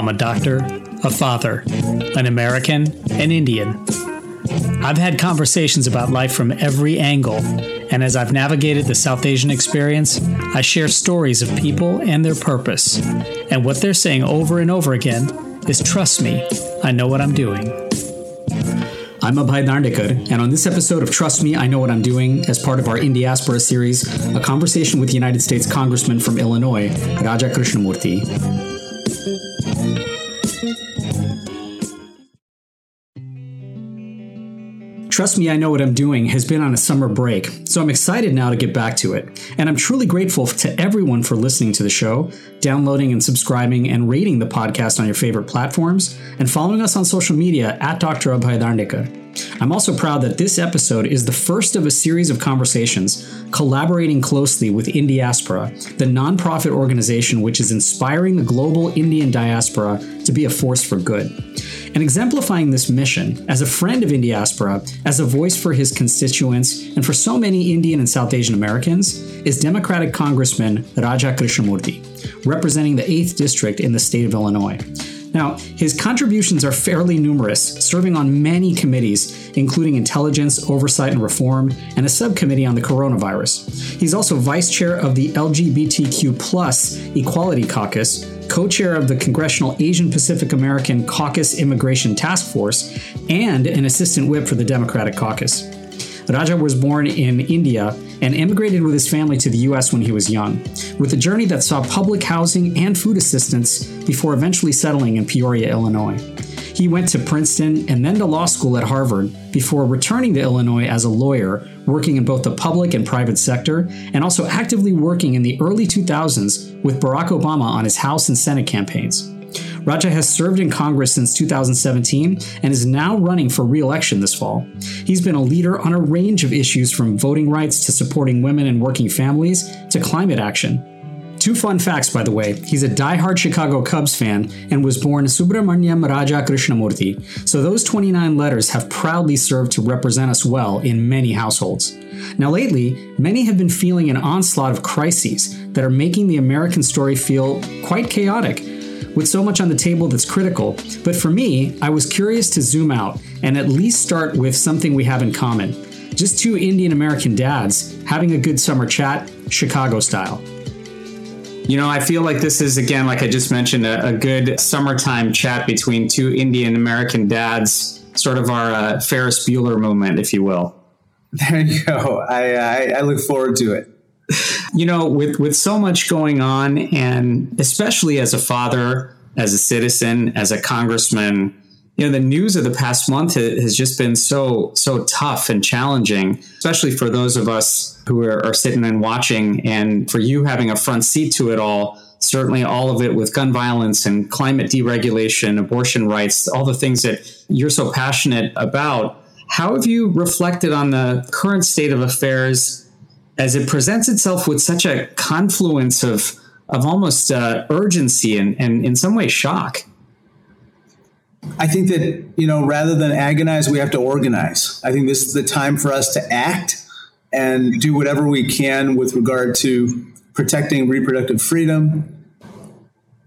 I'm a doctor, a father, an American, an Indian. I've had conversations about life from every angle, and as I've navigated the South Asian experience, I share stories of people and their purpose. And what they're saying over and over again is trust me, I know what I'm doing. I'm Abhay Dandekar, and on this episode of Trust Me, I Know What I'm Doing, as part of our Indiaspora series, a conversation with United States Congressman from Illinois, Raja Krishnamoorthi. Trust Me, I Know What I'm Doing has been on a summer break, so I'm excited now to get back to it. And I'm truly grateful to everyone for listening to the show, downloading and subscribing and rating the podcast on your favorite platforms, and following us on social media at Dr. Abhay Dandekar. I'm also proud that this episode is the first of a series of conversations collaborating closely with Indiaspora, the nonprofit organization which is inspiring the global Indian diaspora to be a force for good. And exemplifying this mission, as a friend of Indiaspora, as a voice for his constituents, and for so many Indian and South Asian Americans, is Democratic Congressman Raja Krishnamoorthi, representing the 8th District in the state of Illinois. Now, his contributions are fairly numerous, serving on many committees, including Intelligence, Oversight and Reform, and a subcommittee on the coronavirus. He's also vice chair of the LGBTQ Equality Caucus, co chair of the Congressional Asian Pacific American Caucus Immigration Task Force, and an assistant whip for the Democratic Caucus. Raja was born in India and immigrated with his family to the US when he was young, with a journey that saw public housing and food assistance before eventually settling in Peoria, Illinois. He went to Princeton and then to law school at Harvard before returning to Illinois as a lawyer, working in both the public and private sector, and also actively working in the early 2000s with Barack Obama on his House and Senate campaigns. Raja has served in Congress since 2017 and is now running for re election this fall. He's been a leader on a range of issues from voting rights to supporting women and working families to climate action. Two fun facts, by the way. He's a die-hard Chicago Cubs fan and was born Subramanyam Raja Krishnamoorthi, so those 29 letters have proudly served to represent us well in many households. Now, lately, many have been feeling an onslaught of crises that are making the American story feel quite chaotic with so much on the table that's critical. But for me, I was curious to zoom out and at least start with something we have in common just two Indian American dads having a good summer chat, Chicago style. You know, I feel like this is, again, like I just mentioned, a, a good summertime chat between two Indian American dads, sort of our uh, Ferris Bueller moment, if you will. There you go. I, I, I look forward to it you know, with with so much going on, and especially as a father, as a citizen, as a congressman, you know, the news of the past month has just been so so tough and challenging, especially for those of us who are, are sitting and watching, and for you having a front seat to it all. Certainly, all of it with gun violence and climate deregulation, abortion rights, all the things that you're so passionate about. How have you reflected on the current state of affairs as it presents itself with such a confluence of of almost uh, urgency and, and in some way shock. I think that you know rather than agonize, we have to organize. I think this is the time for us to act and do whatever we can with regard to protecting reproductive freedom,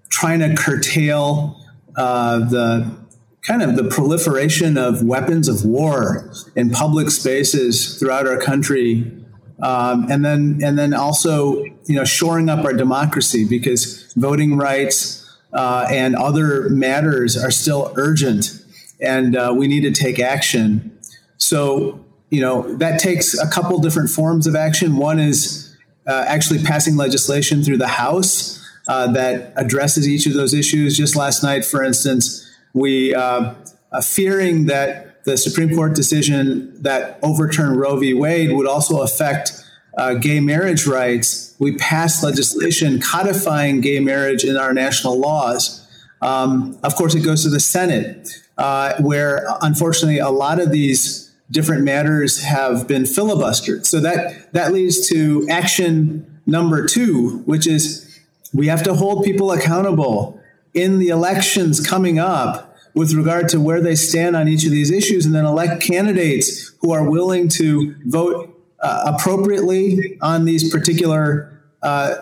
trying to curtail uh, the kind of the proliferation of weapons of war in public spaces throughout our country um, and then and then also you know shoring up our democracy because voting rights uh, and other matters are still urgent, and uh, we need to take action. So you know that takes a couple different forms of action. One is uh, actually passing legislation through the House uh, that addresses each of those issues. Just last night, for instance, we uh, uh, fearing that the Supreme Court decision that overturned Roe v. Wade would also affect uh, gay marriage rights. We passed legislation codifying gay marriage in our national laws. Um, of course, it goes to the Senate, uh, where unfortunately a lot of these different matters have been filibustered. So that that leads to action number two, which is we have to hold people accountable in the elections coming up with regard to where they stand on each of these issues and then elect candidates who are willing to vote uh, appropriately on these particular uh,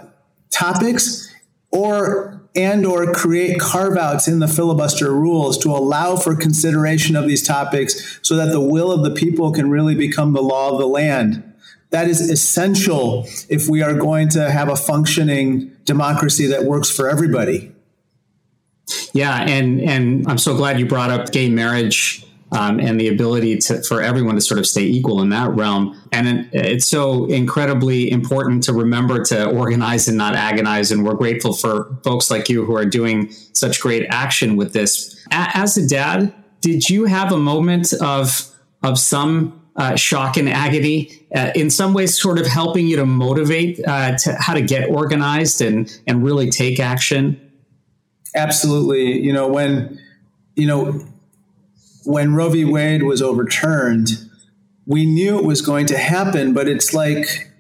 topics or and or create carve outs in the filibuster rules to allow for consideration of these topics so that the will of the people can really become the law of the land. That is essential if we are going to have a functioning democracy that works for everybody. Yeah, and and I'm so glad you brought up gay marriage um, and the ability to, for everyone to sort of stay equal in that realm. And it's so incredibly important to remember to organize and not agonize. And we're grateful for folks like you who are doing such great action with this. As a dad, did you have a moment of of some uh, shock and agony, uh, in some ways, sort of helping you to motivate uh, to how to get organized and and really take action? Absolutely. You know when you know when Roe v. Wade was overturned, we knew it was going to happen, but it's like,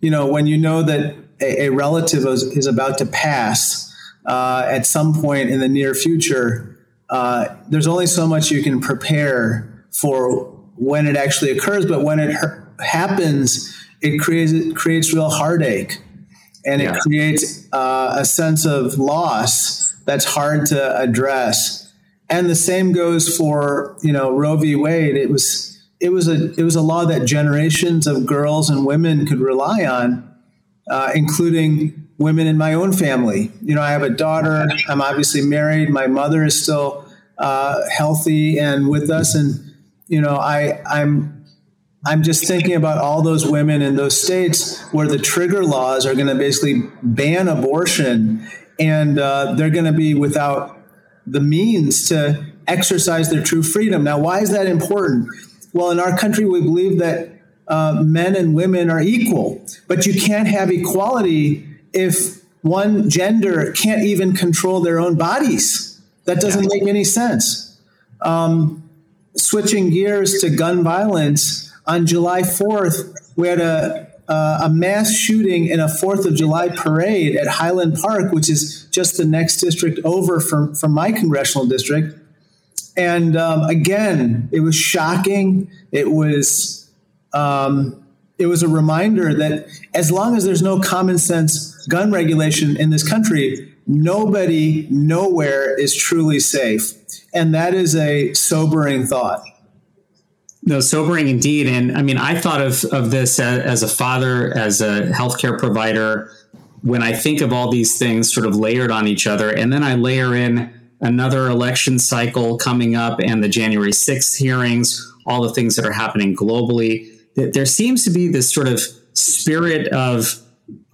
you know, when you know that a, a relative is, is, about to pass uh, at some point in the near future, uh, there's only so much you can prepare for when it actually occurs, but when it happens, it creates, it creates real heartache and yeah. it creates uh, a sense of loss that's hard to address and the same goes for you know Roe v. Wade. It was it was a it was a law that generations of girls and women could rely on, uh, including women in my own family. You know, I have a daughter. I'm obviously married. My mother is still uh, healthy and with us, and you know, I I'm I'm just thinking about all those women in those states where the trigger laws are going to basically ban abortion, and uh, they're going to be without the means to exercise their true freedom. Now, why is that important? Well, in our country, we believe that uh, men and women are equal, but you can't have equality if one gender can't even control their own bodies. That doesn't make any sense. Um, switching gears to gun violence, on July 4th, we had a uh, a mass shooting in a Fourth of July parade at Highland Park, which is just the next district over from, from my congressional district. And um, again, it was shocking. It was um, it was a reminder that as long as there's no common sense gun regulation in this country, nobody nowhere is truly safe. And that is a sobering thought. No, sobering indeed. And I mean, I thought of, of this as, as a father, as a healthcare provider, when I think of all these things sort of layered on each other. And then I layer in another election cycle coming up and the January 6th hearings, all the things that are happening globally. that There seems to be this sort of spirit of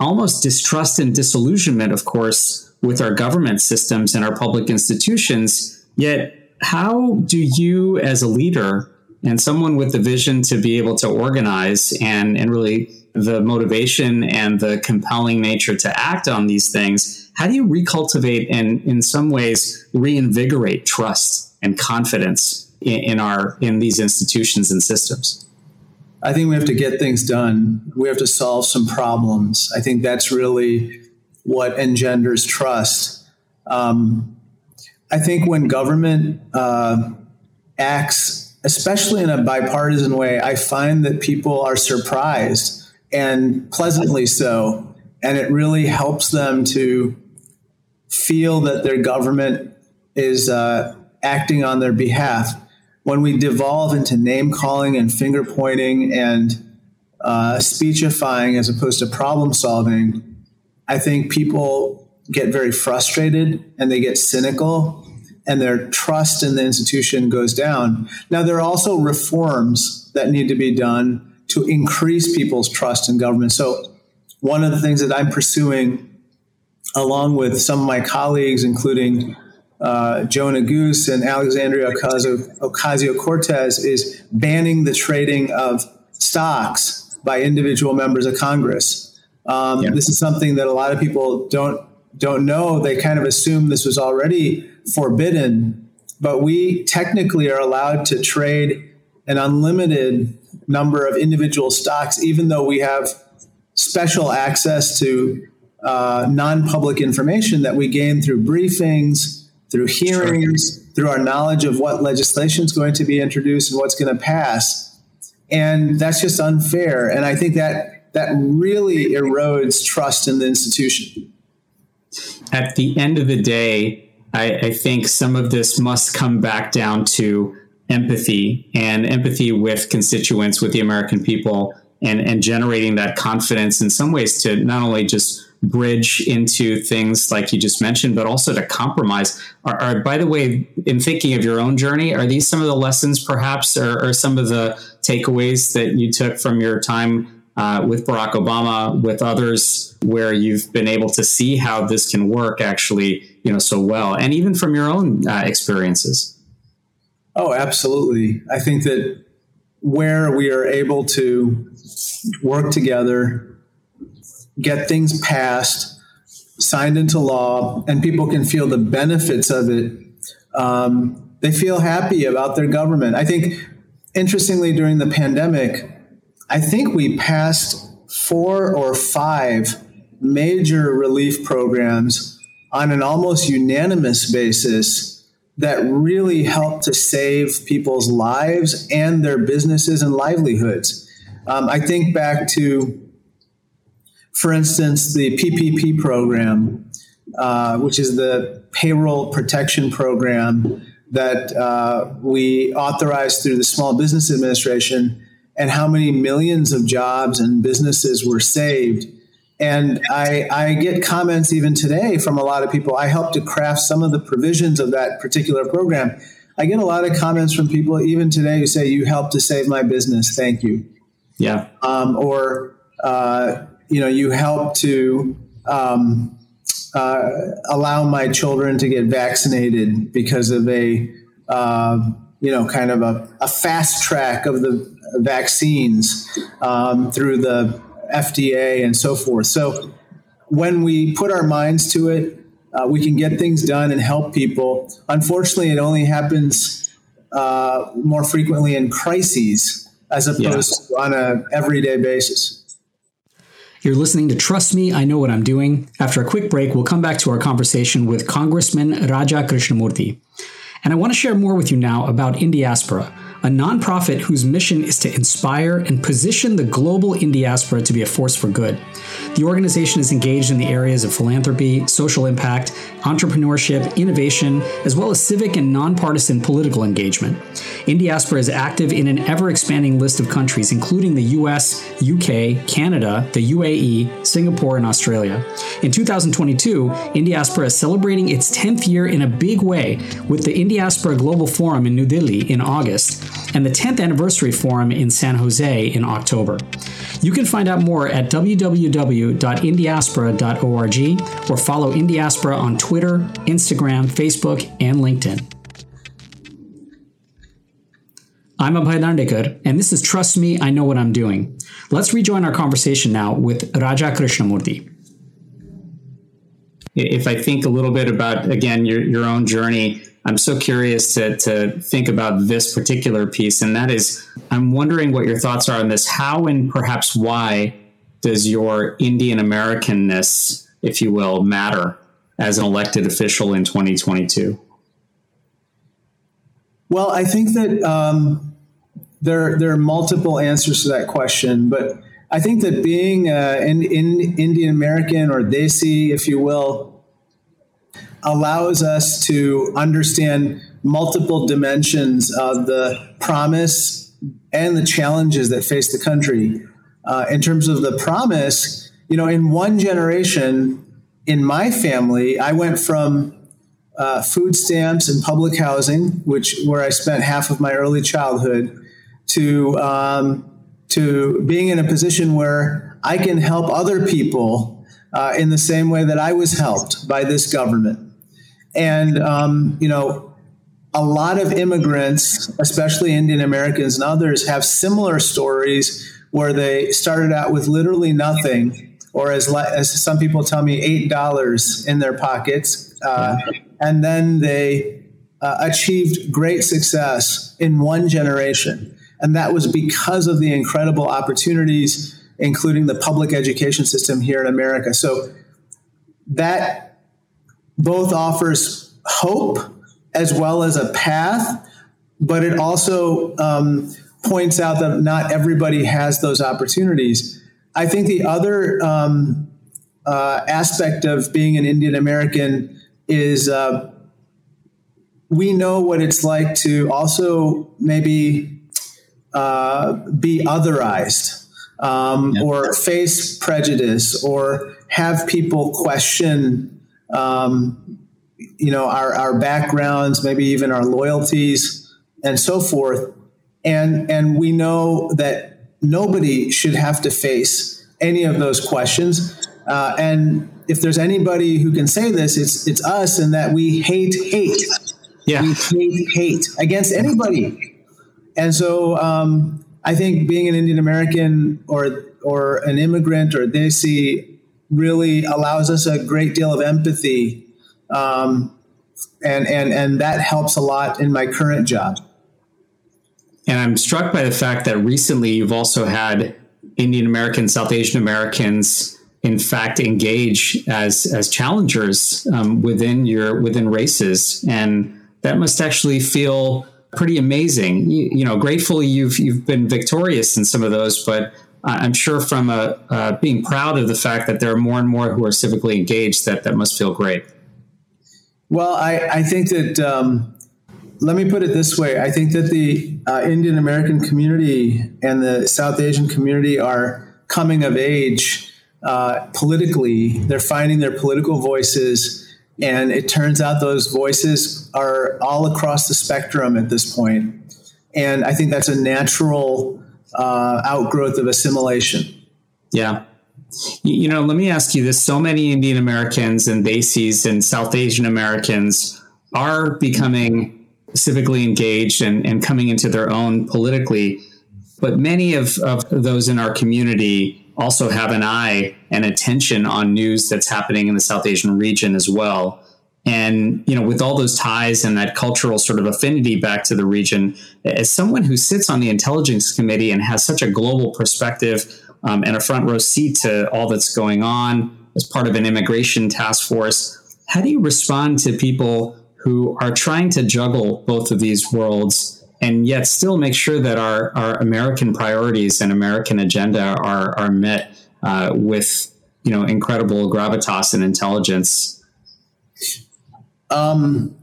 almost distrust and disillusionment, of course, with our government systems and our public institutions. Yet, how do you, as a leader, and someone with the vision to be able to organize and, and really the motivation and the compelling nature to act on these things, how do you recultivate and in some ways reinvigorate trust and confidence in, in our in these institutions and systems? I think we have to get things done. We have to solve some problems. I think that's really what engenders trust. Um, I think when government uh, acts especially in a bipartisan way, I find that people are surprised and pleasantly so. And it really helps them to feel that their government is uh, acting on their behalf. When we devolve into name calling and finger pointing and uh, speechifying as opposed to problem solving, I think people get very frustrated and they get cynical and their trust in the institution goes down. Now, there are also reforms that need to be done to increase people's trust in government. So, one of the things that I'm pursuing, along with some of my colleagues, including uh, Joe Neguse and Alexandria Ocasio Cortez, is banning the trading of stocks by individual members of Congress. Um, yeah. This is something that a lot of people don't don't know. They kind of assume this was already forbidden, but we technically are allowed to trade an unlimited number of individual stocks, even though we have special access to uh, non public information that we gain through briefings, through hearings, sure. through our knowledge of what legislation is going to be introduced and what's going to pass. And that's just unfair. And I think that that really erodes trust in the institution. at the end of the day, I, I think some of this must come back down to empathy and empathy with constituents, with the American people, and, and generating that confidence in some ways to not only just bridge into things like you just mentioned, but also to compromise. Are, are, by the way, in thinking of your own journey, are these some of the lessons, perhaps, or, or some of the takeaways that you took from your time uh, with Barack Obama, with others, where you've been able to see how this can work actually, you know, so well, and even from your own uh, experiences? Oh, absolutely. I think that where we are able to work together get things passed, signed into law, and people can feel the benefits of it. Um, they feel happy about their government. I think, interestingly, during the pandemic, I think we passed four or five major relief programs on an almost unanimous basis that really helped to save people's lives and their businesses and livelihoods. Um, I think back to for instance, the PPP program, uh, which is the payroll protection program that uh, we authorized through the Small Business Administration, and how many millions of jobs and businesses were saved. And I, I, get comments even today from a lot of people. I helped to craft some of the provisions of that particular program. I get a lot of comments from people even today who say, You helped to save my business. Thank you. Yeah. Um, or, uh, you know, you helped to um, uh, allow my children to get vaccinated because of a, uh, you know, kind of a, a, fast track of the vaccines um, through the FDA and so forth. So when we put our minds to it, uh, we can get things done and help people. Unfortunately, it only happens uh, more frequently in crises as opposed yeah. to on a everyday basis. You're listening to Trust Me, I Know What I'm Doing. After a quick break, we'll come back to our conversation with Congressman Raja Krishnamoorthi. And I want to share more with you now about Indiaspora a nonprofit whose mission is to inspire and position the global Indiaspora to be a force for good. The organization is engaged in the areas of philanthropy, social impact, entrepreneurship, innovation, as well as civic and nonpartisan political engagement. Indiaspora is active in an ever expanding list of countries, including the US, UK, Canada, the UAE, Singapore, and Australia. In 2022, Indiaspora is celebrating its 10th year in a big way with the Indiaspora Global Forum in New Delhi in August and the 10th anniversary forum in San Jose in October. You can find out more at www.indiaspora.org or follow Indiaspora on Twitter, Instagram, Facebook, and LinkedIn. I'm Abhay Dandekar, and this is Trust Me, I Know What I'm Doing. Let's rejoin our conversation now with Raja Krishnamoorthi. If I think a little bit about, again, your, your own journey, I'm so curious to, to think about this particular piece, and that is I'm wondering what your thoughts are on this. How and perhaps why does your Indian Americanness, if you will, matter as an elected official in 2022? Well, I think that um, there, there are multiple answers to that question, but I think that being uh, in, in Indian American or Desi, if you will, allows us to understand multiple dimensions of the promise and the challenges that face the country. Uh, in terms of the promise, you know, in one generation, in my family, I went from uh, food stamps and public housing, which where I spent half of my early childhood, to um, to being in a position where I can help other people uh, in the same way that I was helped by this government. And, um, you know, a lot of immigrants, especially Indian Americans and others, have similar stories where they started out with literally nothing, or as, as some people tell me, $8 in their pockets. Uh, and then they uh, achieved great success in one generation. And that was because of the incredible opportunities, including the public education system here in America. So that both offers hope as well as a path, but it also um, points out that not everybody has those opportunities. I think the other um, uh, aspect of being an Indian American is uh, we know what it's like to also maybe uh, be otherized um, or face prejudice or have people question, um, you know, our, our backgrounds, maybe even our loyalties and so forth. And, and we know that nobody should have to face any of those questions. Uh, and if there's anybody who can say this, it's it's us, and that we hate hate. Yeah, we hate hate against anybody. And so um, I think being an Indian American or or an immigrant or Desi really allows us a great deal of empathy, um, and and and that helps a lot in my current job. And I'm struck by the fact that recently you've also had Indian Americans, South Asian Americans, in fact, engage as as challengers um, within your within races, and that must actually feel pretty amazing. You, you, know, gratefully you've you've been victorious in some of those, but I'm sure from a uh, being proud of the fact that there are more and more who are civically engaged, that that must feel great. Well, I, I think that um, let me put it this way: I think that the uh, Indian American community and the South Asian community are coming of age uh, politically. They're finding their political voices and it turns out those voices are all across the spectrum at this point. And I think that's a natural uh, outgrowth of assimilation. Yeah. You know, let me ask you this so many Indian Americans and Desis and South Asian Americans are becoming civically engaged and, and coming into their own politically. But many of, of those in our community also have an eye and attention on news that's happening in the South Asian region as well. And you know, with all those ties and that cultural sort of affinity back to the region, as someone who sits on the intelligence committee and has such a global perspective um, and a front row seat to all that's going on as part of an immigration task force, how do you respond to people who are trying to juggle both of these worlds and yet still make sure that our, our American priorities and American agenda are, are met uh, with you know incredible gravitas and intelligence? Um,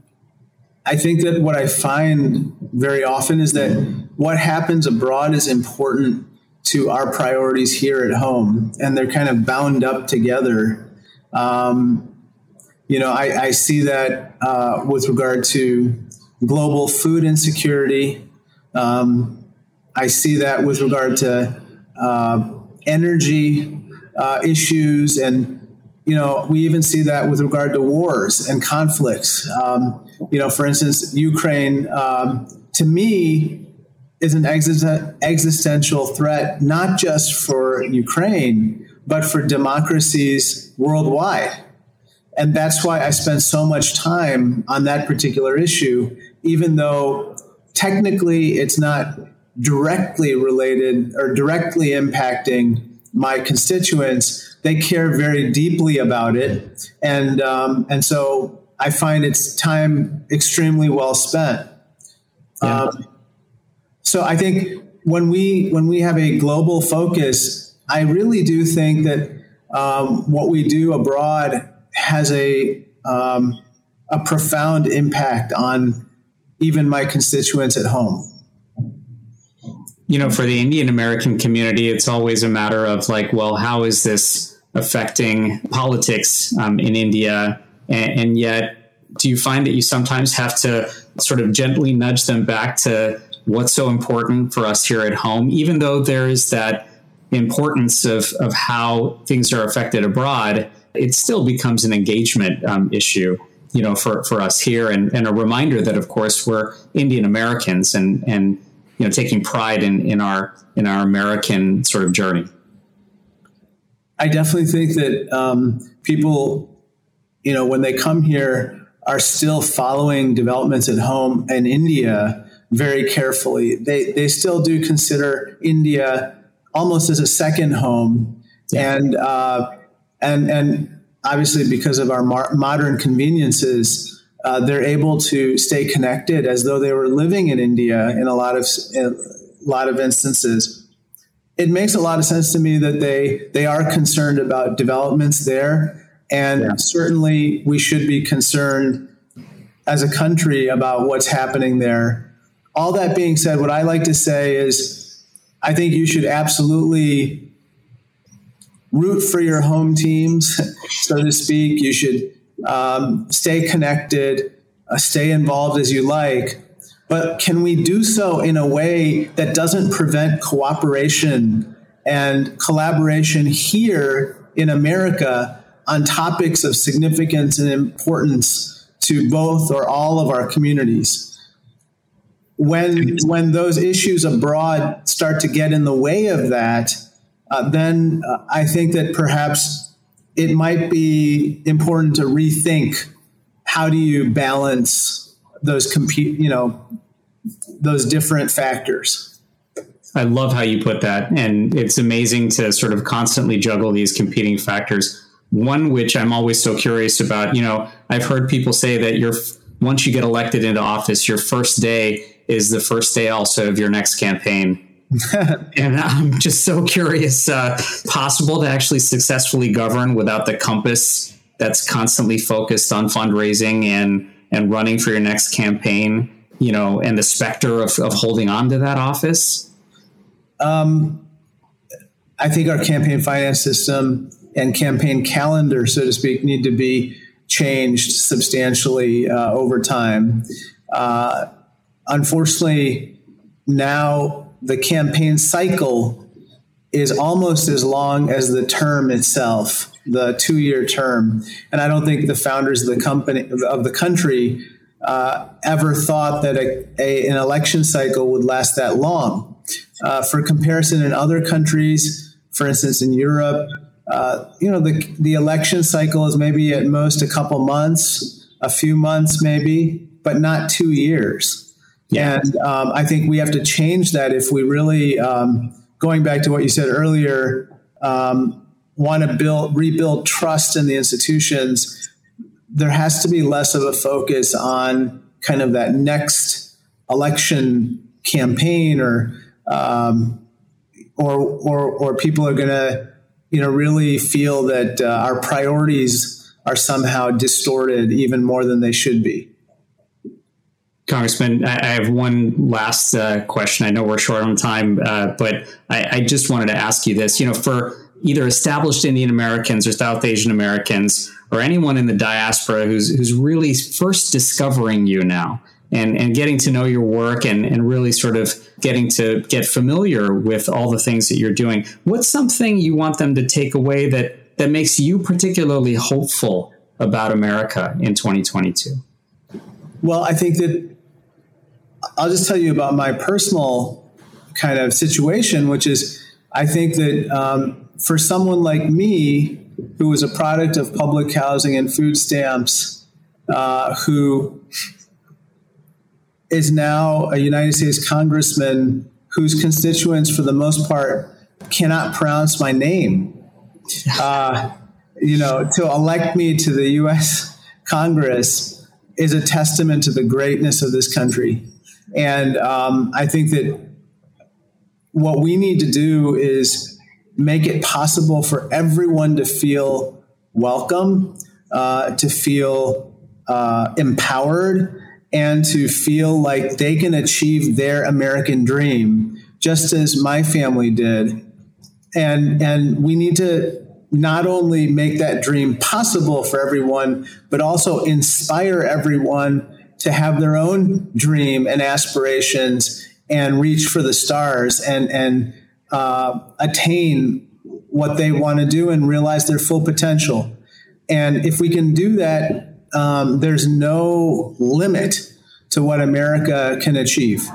I think that what I find very often is that what happens abroad is important to our priorities here at home, and they're kind of bound up together. Um, you know, I, I see that uh, with regard to global food insecurity. Um, I see that with regard to uh, energy uh, issues, and you know, we even see that with regard to wars and conflicts. Um, you know, for instance, Ukraine um, to me is an existential threat, not just for Ukraine, but for democracies worldwide. And that's why I spend so much time on that particular issue, even though technically it's not directly related or directly impacting my constituents. They care very deeply about it. And, um, and so I find it's time extremely well spent. Yeah. Um, so I think when we when we have a global focus, I really do think that um, what we do abroad has a um, a profound impact on even my constituents at home. You know, for the Indian American community, it's always a matter of like, well, how is this affecting politics um, in India? And, and yet, do you find that you sometimes have to sort of gently nudge them back to what's so important for us here at home, even though there is that importance of, of how things are affected abroad? It still becomes an engagement um, issue you know for, for us here and, and a reminder that of course we're Indian Americans and and you know taking pride in in our in our American sort of journey. I definitely think that um, people, you know, when they come here, are still following developments at home in India very carefully. They they still do consider India almost as a second home, yeah. and uh, and and obviously because of our mar- modern conveniences, uh, they're able to stay connected as though they were living in India in a lot of in a lot of instances. it makes a lot of sense to me that they they are concerned about developments there, and yeah. certainly we should be concerned as a country about what's happening there. All that being said, what I like to say is, I think you should absolutely root for your home teams, so to speak. You should um, stay connected, uh, stay involved as you like. But can we do so in a way that doesn't prevent cooperation and collaboration here in America on topics of significance and importance to both or all of our communities? When, when those issues abroad start to get in the way of that, uh, then uh, I think that perhaps it might be important to rethink how do you balance those compete, you know, those different factors. I love how you put that, and it's amazing to sort of constantly juggle these competing factors. One which I'm always so curious about. You know, I've heard people say that you're once you get elected into office, your first day is the first day also of your next campaign. and I'm just so curious. Uh, possible to actually successfully govern without the compass that's constantly focused on fundraising and and running for your next campaign, you know, and the specter of, of holding on to that office? Um, I think our campaign finance system and campaign calendar, so to speak, need to be changed substantially uh, over time. Uh, unfortunately, now the campaign cycle is almost as long as the term itself, the two-year term. And I don't think the founders of the company of the country uh, ever thought that a, a, an election cycle would last that long. Uh, for comparison, in other countries, for instance, in Europe, uh, you know, the the election cycle is maybe at most a couple months, a few months, maybe, but not two years. Yeah. And um, I think we have to change that if we really, um, going back to what you said earlier, um, want to build rebuild trust in the institutions. There has to be less of a focus on kind of that next election campaign, or um, or or or people are going to you know really feel that uh, our priorities are somehow distorted even more than they should be. Congressman, I have one last uh, question. I know we're short on time, uh, but I, I, just wanted to ask you this. You know, for either established Indian Americans or South Asian Americans or anyone in the diaspora who's who's really first discovering you now and and getting to know your work and and really sort of getting to get familiar with all the things that you're doing, what's something you want them to take away that that makes you particularly hopeful about America in 2022? Well, I think that I'll just tell you about my personal kind of situation, which is I think that um, for someone like me, who was a product of public housing and food stamps, uh, who is now a United States congressman whose constituents, for the most part, cannot pronounce my name. Uh, you know, to elect me to the U.S. Congress is a testament to the greatness of this country. And um, I think that what we need to do is make it possible for everyone to feel welcome, uh, to feel uh, empowered, and to feel like they can achieve their American dream, just as my family did. And and we need to not only make that dream possible for everyone, but also inspire everyone to have their own dream and aspirations and reach for the stars and and uh, attain what they want to do and realize their full potential. And if we can do that, um, there's no limit to what America can achieve.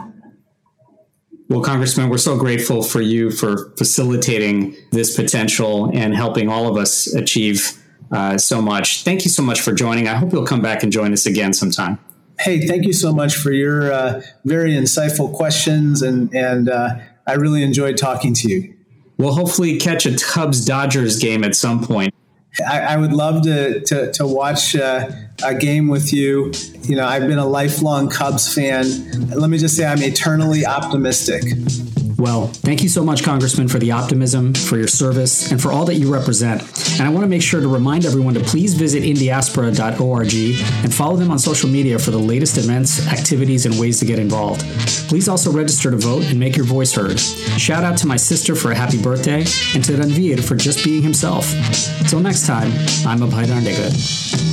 Well, Congressman, we're so grateful for you for facilitating this potential and helping all of us achieve uh, so much. Thank you so much for joining. I hope you'll come back and join us again sometime. Hey, thank you so much for your uh, very insightful questions, and and uh, I really enjoyed talking to you. We'll hopefully catch a Cubs Dodgers game at some point. I, I would love to to, to watch uh, a game with you. You know, I've been a lifelong Cubs fan. Let me just say, I'm eternally optimistic. Well, thank you so much, Congressman, for the optimism, for your service, and for all that you represent. And I want to make sure to remind everyone to please visit indiaspora.org and follow them on social media for the latest events, activities, and ways to get involved. Please also register to vote and make your voice heard. Shout out to my sister for a happy birthday and to Ranveer for just being himself. Till next time, I'm Abhay Dandekar.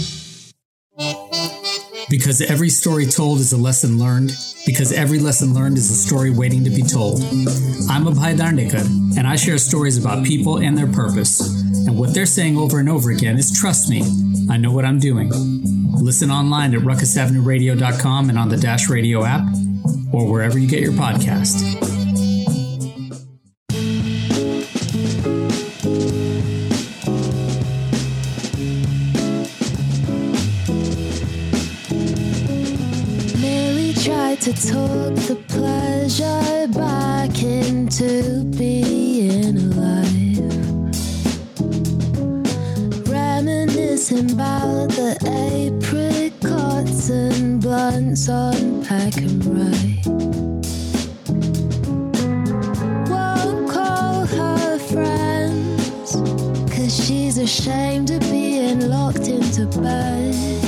Because every story told is a lesson learned, because every lesson learned is a story waiting to be told. I'm Abhay Dandekar, and I share stories about people and their purpose. And what they're saying over and over again is trust me, I know what I'm doing. Listen online at ruckusavenueradio.com and on the Dash Radio app, or wherever you get your podcast. The apricots and blunts on pack and ride. Won't call her friends, cause she's ashamed of being locked into bed.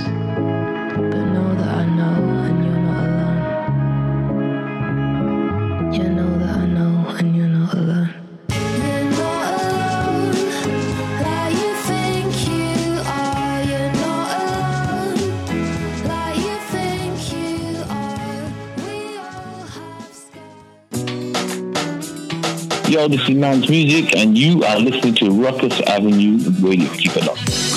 is Man's Music, and you are listening to Ruckus Avenue Radio. Keep it up.